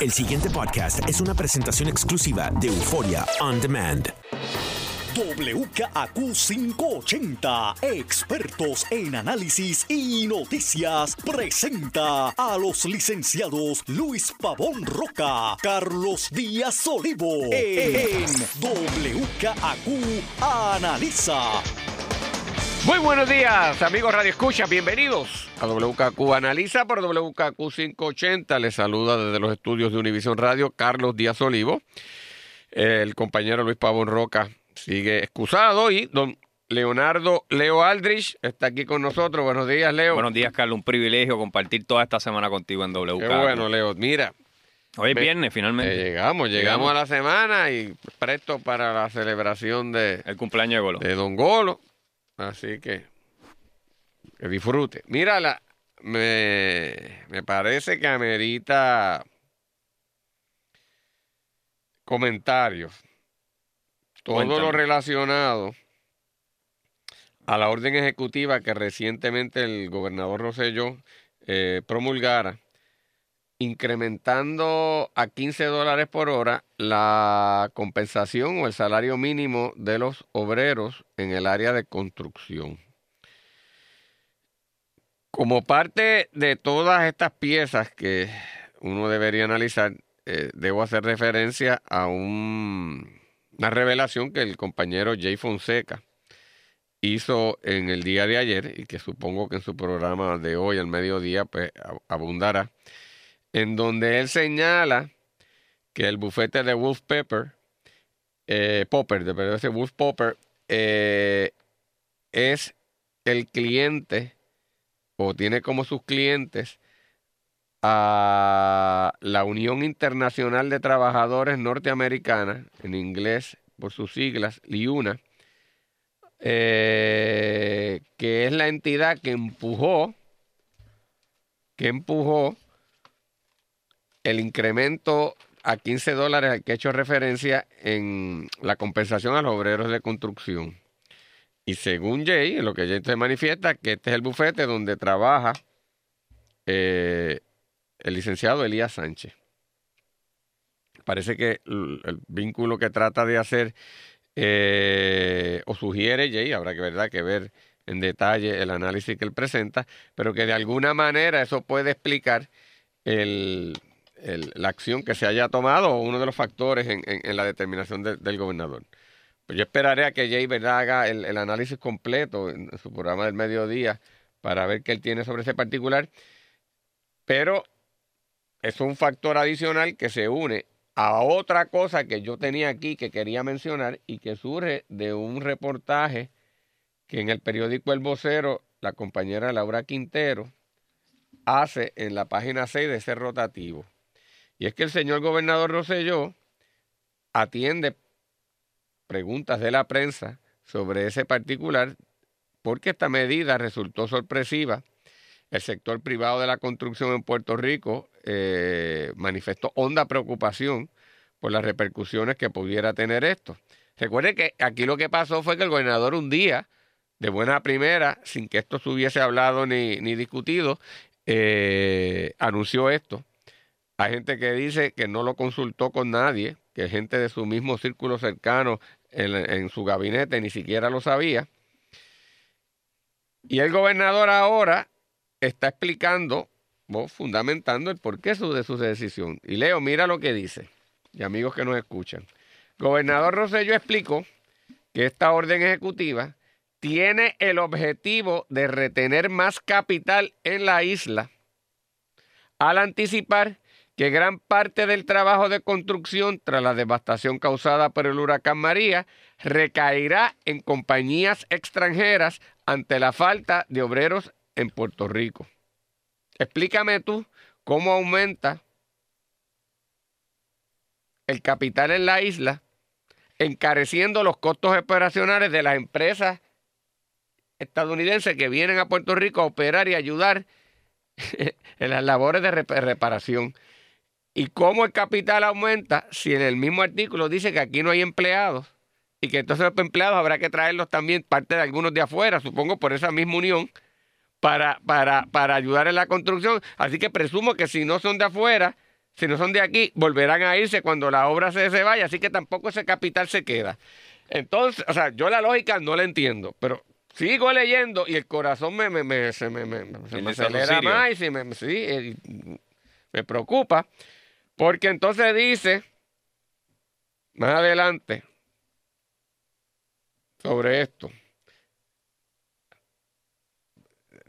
El siguiente podcast es una presentación exclusiva de Euforia On Demand. WKAQ 580, expertos en análisis y noticias, presenta a los licenciados Luis Pavón Roca, Carlos Díaz Olivo, en WKAQ Analiza. Muy buenos días, amigos Radio Escucha, bienvenidos a WKQ Analiza por WKQ 580. Les saluda desde los estudios de Univisión Radio Carlos Díaz Olivo. El compañero Luis Pavón Roca sigue excusado y don Leonardo Leo Aldrich está aquí con nosotros. Buenos días, Leo. Buenos días, Carlos. Un privilegio compartir toda esta semana contigo en WKQ. Qué bueno, Leo. Mira, Hoy es viernes, finalmente. eh, llegamos, llegamos a la semana y presto para la celebración de, El cumpleaños de Golo. de Don Golo. Así que que disfrute. Mírala, me, me parece que amerita comentarios. Todo Cuéntame. lo relacionado a la orden ejecutiva que recientemente el gobernador Rosselló eh, promulgara, incrementando a 15 dólares por hora la compensación o el salario mínimo de los obreros en el área de construcción. Como parte de todas estas piezas que uno debería analizar, eh, debo hacer referencia a un- una revelación que el compañero Jay Fonseca hizo en el día de ayer y que supongo que en su programa de hoy al mediodía pues ab- abundará, en donde él señala que el bufete de Wolf Pepper, eh, Popper, de ese Wolf Popper, eh, es el cliente o tiene como sus clientes a la Unión Internacional de Trabajadores Norteamericana, en inglés por sus siglas, LIUNA, eh, que es la entidad que empujó, que empujó el incremento a 15 dólares al que he hecho referencia en la compensación a los obreros de construcción. Y según Jay, lo que Jay se manifiesta, que este es el bufete donde trabaja eh, el licenciado Elías Sánchez. Parece que el, el vínculo que trata de hacer eh, o sugiere Jay, habrá que, ¿verdad? que ver en detalle el análisis que él presenta, pero que de alguna manera eso puede explicar el, la acción que se haya tomado o uno de los factores en, la determinación de- del gobernador. Pues yo esperaré a que Jay ¿verdad? haga el, el análisis completo en su programa del mediodía para ver qué él tiene sobre ese particular. Pero es un factor adicional que se une a otra cosa que yo tenía aquí que quería mencionar y que surge de un reportaje que en el periódico El Vocero la compañera Laura Quintero hace en la página 6 de ese rotativo. Y es que el señor gobernador Rosselló atiende preguntas de la prensa sobre ese particular porque esta medida resultó sorpresiva. El sector privado de la construcción en Puerto Rico eh, manifestó honda preocupación por las repercusiones que pudiera tener esto. Recuerde que aquí lo que pasó fue que el gobernador un día, de buena primera, sin que esto se hubiese hablado ni, ni discutido, eh, anunció esto. Hay gente que dice que no lo consultó con nadie, que gente de su mismo círculo cercano en, su gabinete ni siquiera lo sabía. Y el gobernador ahora está explicando, o fundamentando el porqué de su decisión. Y Leo, mira lo que dice, y amigos que nos escuchan. Gobernador Rosselló explicó que esta orden ejecutiva tiene el objetivo de retener más capital en la isla al anticipar que gran parte del trabajo de construcción tras la devastación causada por el huracán María recaerá en compañías extranjeras ante la falta de obreros en Puerto Rico. Explícame tú cómo aumenta el capital en la isla, encareciendo los costos operacionales de las empresas estadounidenses que vienen a Puerto Rico a operar y ayudar en las labores de rep- reparación. ¿Y cómo el capital aumenta si en el mismo artículo dice que aquí no hay empleados? Y que entonces los empleados habrá que traerlos también parte de algunos de afuera, supongo por esa misma unión, para, para, para ayudar en la construcción. Así que presumo que si no son de afuera, si no son de aquí, volverán a irse cuando la obra se, se vaya, así que tampoco ese capital se queda. Entonces, o sea, yo la lógica no la entiendo, pero sigo leyendo y el corazón me, me, me- se me, me- se me acelera más y se me, sí, eh, me preocupa, porque entonces dice, más adelante, sobre esto.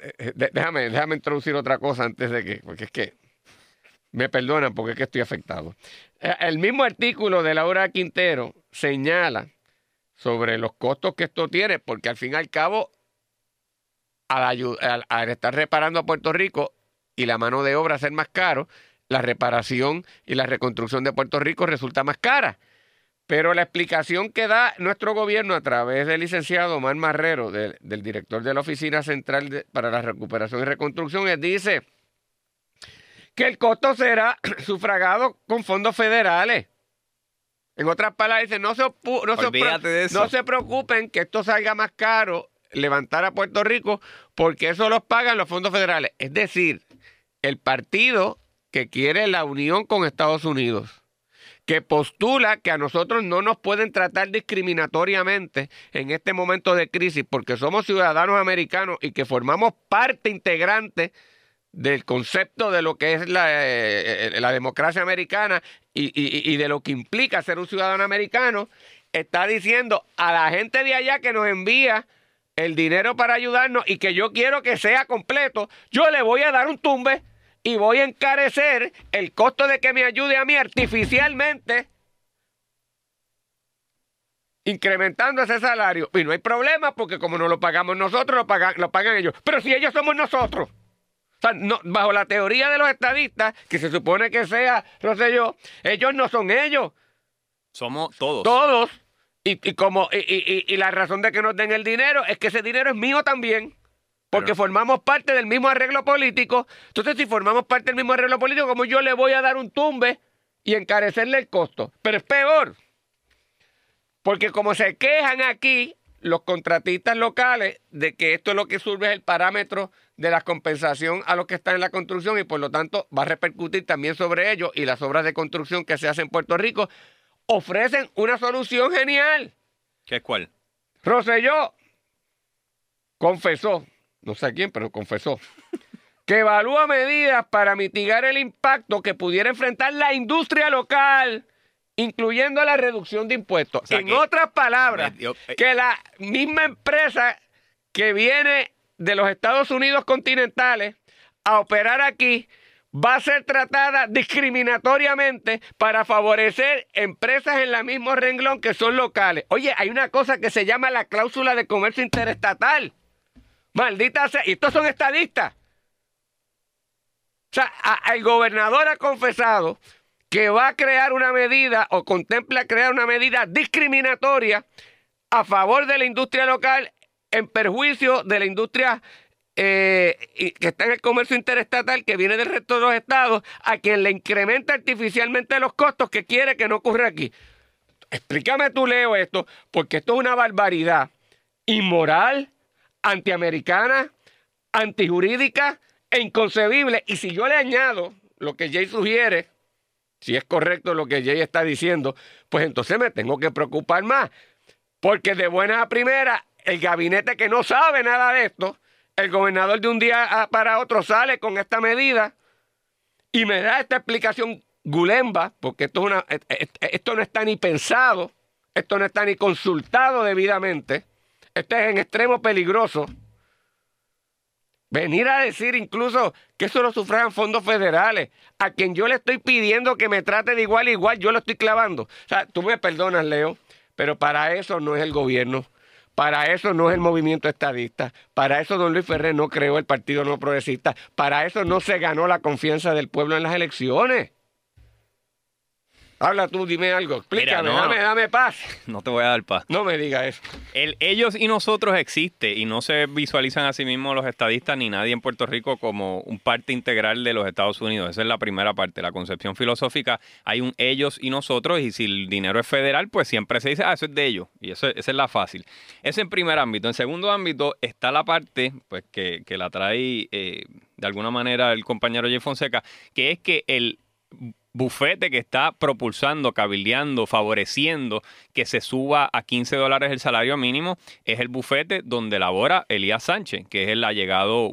Eh, de- déjame, déjame introducir otra cosa antes de que, porque es que me perdonan porque es que estoy afectado. Eh, El mismo artículo de Laura Quintero señala sobre los costos que esto tiene, porque al fin y al cabo, al- al estar reparando a Puerto Rico y la mano de obra ser más caro, la reparación y la reconstrucción de Puerto Rico resulta más cara. Pero la explicación que da nuestro gobierno a través del licenciado Omar Marrero, del, del director de la Oficina Central de- para la Recuperación y Reconstrucción, él dice que el costo será sufragado con fondos federales. En otras palabras, dice, no se, no se, no se preocupen que esto salga más caro levantar a Puerto Rico porque eso los pagan los fondos federales. Es decir, el partido que quiere la unión con Estados Unidos, que postula que a nosotros no nos pueden tratar discriminatoriamente en este momento de crisis porque somos ciudadanos americanos y que formamos parte integrante del concepto de lo que es la, eh, eh, democracia americana y, y- y de lo que implica ser un ciudadano americano, está diciendo a la gente de allá que nos envía el dinero para ayudarnos y que yo quiero que sea completo, yo le voy a dar un tumbe y voy a encarecer el costo de que me ayude a mí artificialmente incrementando ese salario. Y no hay problema porque como no lo pagamos nosotros, lo pagan, lo pagan ellos. Pero si ellos somos nosotros. O sea, no- bajo la teoría de los estadistas, que se supone que sea Rosselló, ellos no son ellos, Somos todos. todos. Y, y como, y- y- y la razón de que nos den el dinero es que ese dinero es mío también. Porque Pero- formamos parte del mismo arreglo político. Entonces, si formamos parte del mismo arreglo político, como yo le voy a dar un tumbe y encarecerle el costo. Pero es peor. Porque como se quejan aquí los contratistas locales de que esto es lo que sirve es el parámetro de la compensación a los que están en la construcción y por lo tanto va a repercutir también sobre ellos y las obras de construcción que se hacen en Puerto Rico, ofrecen una solución genial. ¿Qué es cuál? Rosselló confesó, no sé quién, pero confesó, que evalúa medidas para mitigar el impacto que pudiera enfrentar la industria local, incluyendo la reducción de impuestos. O sea en que- otras palabras, dio- eh. que la misma empresa que viene de los Estados Unidos continentales a operar aquí va a ser tratada discriminatoriamente para favorecer empresas en la mismo renglón que son locales. Oye, hay una cosa que se llama la cláusula de comercio interestatal. Maldita sea, y estos son estadistas. O sea, el gobernador ha confesado que va a crear una medida o contempla crear una medida discriminatoria a favor de la industria local en perjuicio de la industria eh, que está en el comercio interestatal que viene del resto de los estados, a quien le incrementa artificialmente los costos que quiere que no ocurra aquí. Explícame tú, Leo, esto, porque esto es una barbaridad inmoral, antiamericana, antijurídica e inconcebible. Y si yo le añado lo que Jay sugiere, si es correcto lo que Jay está diciendo, pues entonces me tengo que preocupar más. Porque de buena a primera, el gabinete que no sabe nada de esto, el gobernador de un día para otro sale con esta medida y me da esta explicación gulemba, porque esto, es una, et- et- esto no está ni pensado, esto no está ni consultado debidamente, esto es en extremo peligroso. Venir a decir incluso que eso lo sufragan fondos federales, a quien yo le estoy pidiendo que me trate de igual a igual, yo lo estoy clavando. O sea, tú me perdonas, Leo, pero para eso no es el gobierno, para eso no es el movimiento estadista, para eso don Luis Ferrer no creó el Partido No Progresista, para eso no se ganó la confianza del pueblo en las elecciones. Habla tú, dime algo, explícame, no, dame, dame paz. No te voy a dar paz. No me diga eso. El ellos y nosotros existe y no se visualizan a sí mismos los estadistas ni nadie en Puerto Rico como un parte integral de los Estados Unidos. Esa es la primera parte, la concepción filosófica. Hay un ellos y nosotros y si el dinero es federal, pues siempre se dice, ah, eso es de ellos. Y eso, esa es la fácil. Ese en primer ámbito. En segundo ámbito está la parte pues que, que la trae eh, de alguna manera el compañero Jay Fonseca, que es que el bufete que está propulsando, cabildeando, favoreciendo que se suba a 15 dólares el salario mínimo es el bufete donde labora Elías Sánchez, que es el allegado,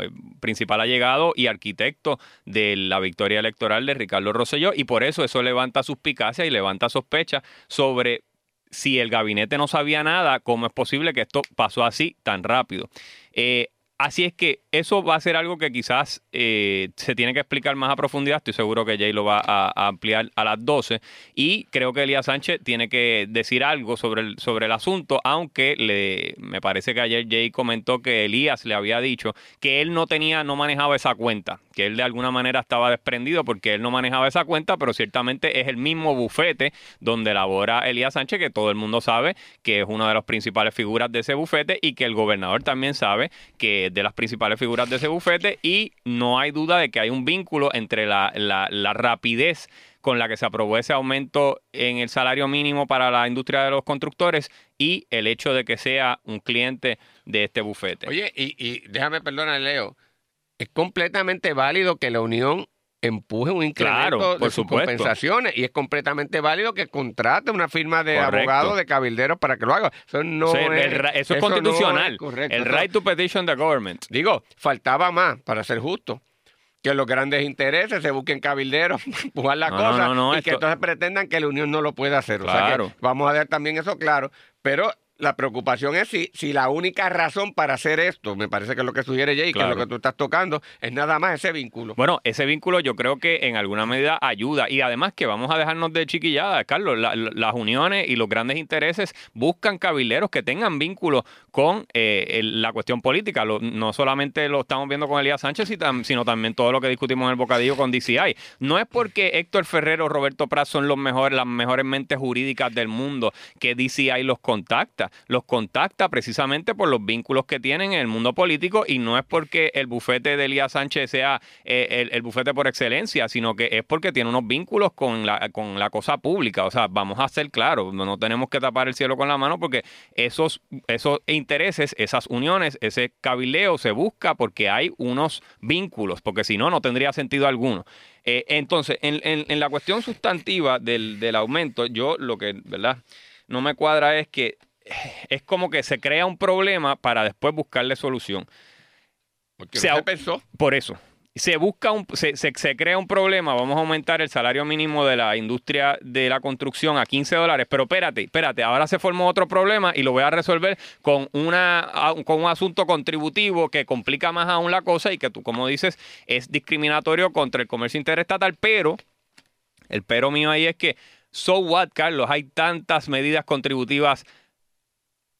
eh, principal allegado y arquitecto de la victoria electoral de Ricardo Rosselló, y por eso eso levanta suspicacia y levanta sospecha sobre si el gabinete no sabía nada, ¿cómo es posible que esto pasó así tan rápido? Eh, Así es que eso va a ser algo que quizás eh, se tiene que explicar más a profundidad. Estoy seguro que Jay lo va a, ampliar a las 12. Y creo que Elías Sánchez tiene que decir algo sobre el, sobre el asunto, aunque le, me parece que ayer Jay comentó que Elías le había dicho que él no tenía, no manejaba esa cuenta, que él de alguna manera estaba desprendido porque él no manejaba esa cuenta, pero ciertamente es el mismo bufete donde labora Elías Sánchez, que todo el mundo sabe que es una de las principales figuras de ese bufete y que el gobernador también sabe que de las principales figuras de ese bufete y no hay duda de que hay un vínculo entre la, la, rapidez con la que se aprobó ese aumento en el salario mínimo para la industria de los constructores y el hecho de que sea un cliente de este bufete. Oye, y, déjame perdonar, Leo, es completamente válido que la Unión empuje un incremento de sus compensaciones y es completamente válido que contrate una firma de abogados, de cabilderos para que lo haga. Eso no es, eso es constitucional. el right to petition the government. Digo, faltaba más para ser justo que los grandes intereses se busquen cabilderos, empujar la cosa y que entonces pretendan que la Unión no lo pueda hacer. O sea que vamos a ver también eso claro. Pero la preocupación es si, si la única razón para hacer esto, me parece que es lo que sugiere Jay, que es lo que tú estás tocando, es nada más ese vínculo. Bueno, ese vínculo yo creo que en alguna medida ayuda y además que vamos a dejarnos de chiquilladas, Carlos, las uniones y los grandes intereses buscan cabileros que tengan vínculo con eh, la cuestión política. no solamente lo estamos viendo con Elías Sánchez, sino también todo lo que discutimos en el bocadillo con DCI. No es porque Héctor Ferrero o Roberto Prat son los mejores, las mejores mentes jurídicas del mundo que DCI los contacta los contacta precisamente por los vínculos que tienen en el mundo político y no es porque el bufete de Elías Sánchez sea eh, el, bufete por excelencia, sino que es porque tiene unos vínculos con la, con la cosa pública. O sea, vamos a ser claros, no, tenemos que tapar el cielo con la mano porque esos, esos intereses, esas uniones, ese cabileo se busca porque hay unos vínculos, porque si no, no tendría sentido alguno. Eh, entonces, en, en, la cuestión sustantiva del, del aumento, yo lo que, ¿verdad? No me cuadra es que es como que se crea un problema para después buscarle solución. Porque se, pensó. Por eso. Se busca un, se, se, crea un problema, vamos a aumentar el salario mínimo de la industria de la construcción a 15 dólares, pero espérate, espérate, ahora se formó otro problema y lo voy a resolver con, una, con un asunto contributivo que complica más aún la cosa y que tú, como dices, es discriminatorio contra el comercio interestatal, pero el pero mío ahí es que, so what, Carlos, hay tantas medidas contributivas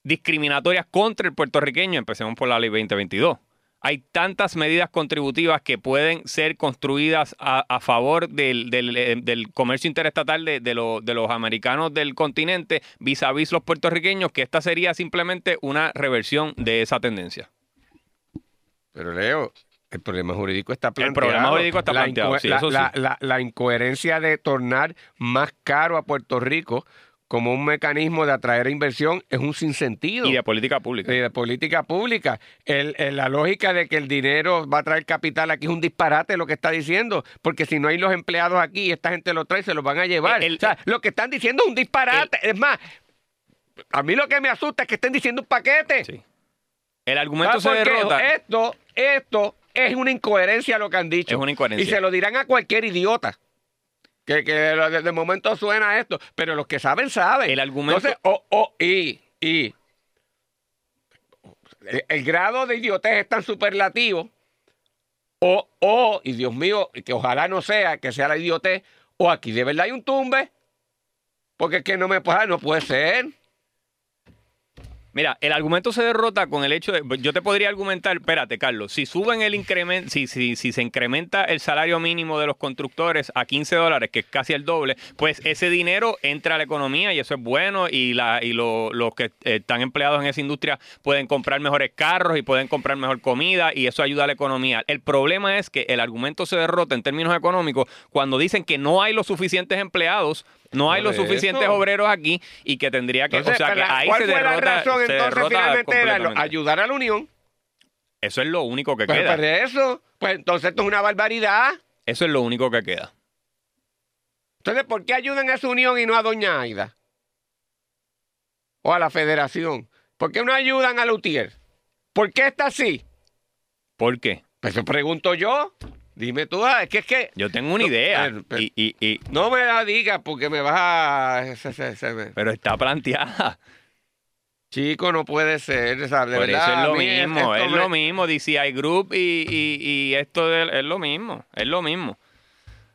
discriminatorias contra el puertorriqueño. Empecemos por la ley 2022. Hay tantas medidas contributivas que pueden ser construidas a, favor del, del, comercio interestatal de, de, los americanos del continente vis a vis los puertorriqueños que esta sería simplemente una reversión de esa tendencia. Pero Leo, el problema jurídico está planteado. El problema jurídico está planteado, la, incoherencia de tornar más caro a Puerto Rico como un mecanismo de atraer inversión es un sinsentido. Y de política pública. Y de política pública. El, la lógica de que el dinero va a traer capital aquí es un disparate lo que está diciendo, porque si no hay los empleados aquí y esta gente lo trae, se los van a llevar. o sea, lo que están diciendo es un disparate. es más, a mí lo que me asusta es que estén diciendo un paquete. Sí. El argumento se derrota. Esto, esto es una incoherencia lo que han dicho. Es una incoherencia. Y se lo dirán a cualquier idiota. Que, que de momento suena esto, pero los que saben, saben. El argumento. Entonces, o, o, y, y. El, grado de idiotez es tan superlativo, o, o, y Dios mío, que ojalá no sea, que sea la idiotez, o aquí de verdad hay un tumbe, porque es que no me puede, no puede ser. Mira, el argumento se derrota con el hecho de. Yo te podría argumentar, espérate, Carlos, si suben el incremento, si, si, si se incrementa el salario mínimo de los constructores a 15 dólares, que es casi el doble, pues ese dinero entra a la economía y eso es bueno y, la, y los que están empleados en esa industria pueden comprar mejores carros y pueden comprar mejor comida y eso ayuda a la economía. El problema es que el argumento se derrota en términos económicos cuando dicen que no hay los suficientes empleados no hay los suficientes obreros aquí y que tendría que. o sea, que ahí ¿cuál se fue la razón entonces finalmente era ayudar a la Unión? Eso es lo único que pues, queda. Pues eso, pues entonces esto es una barbaridad. Eso es lo único que queda. Entonces, ¿por qué ayudan a esa unión y no a Doña Aida? O a la federación. ¿Por qué no ayudan a Lutier? ¿Por qué está así? ¿Por qué? Pues eso pregunto yo. Dime tú, ah, es que es que. Yo tengo una idea. Pero- pero- y, y- y- No me la digas porque me vas a. pero está planteada. Chico, no puede ser. o sea, de Por eso verdad, es lo mí mismo, es, me- lo mismo. DCI Group y, y- y esto de- es lo mismo. Es lo mismo.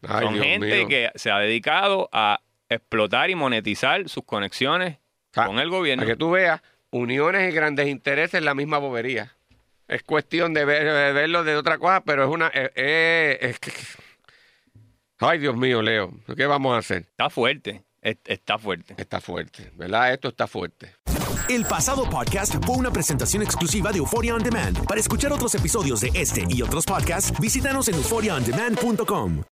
Ay, Son Dios gente mío. que se ha dedicado a explotar y monetizar sus conexiones sea, con el gobierno. Para que tú veas, uniones y grandes intereses en la misma bobería. Es cuestión de, ver- de verlo de otra cosa, pero es una. eh, eh, es que- ay, Dios mío, Leo. ¿Qué vamos a hacer? Está fuerte. es- Está fuerte. Está fuerte, ¿verdad? Esto está fuerte. El pasado podcast fue una presentación exclusiva de Euphoria On Demand. Para escuchar otros episodios de este y otros podcasts, visítanos en euphoriaondemand.com.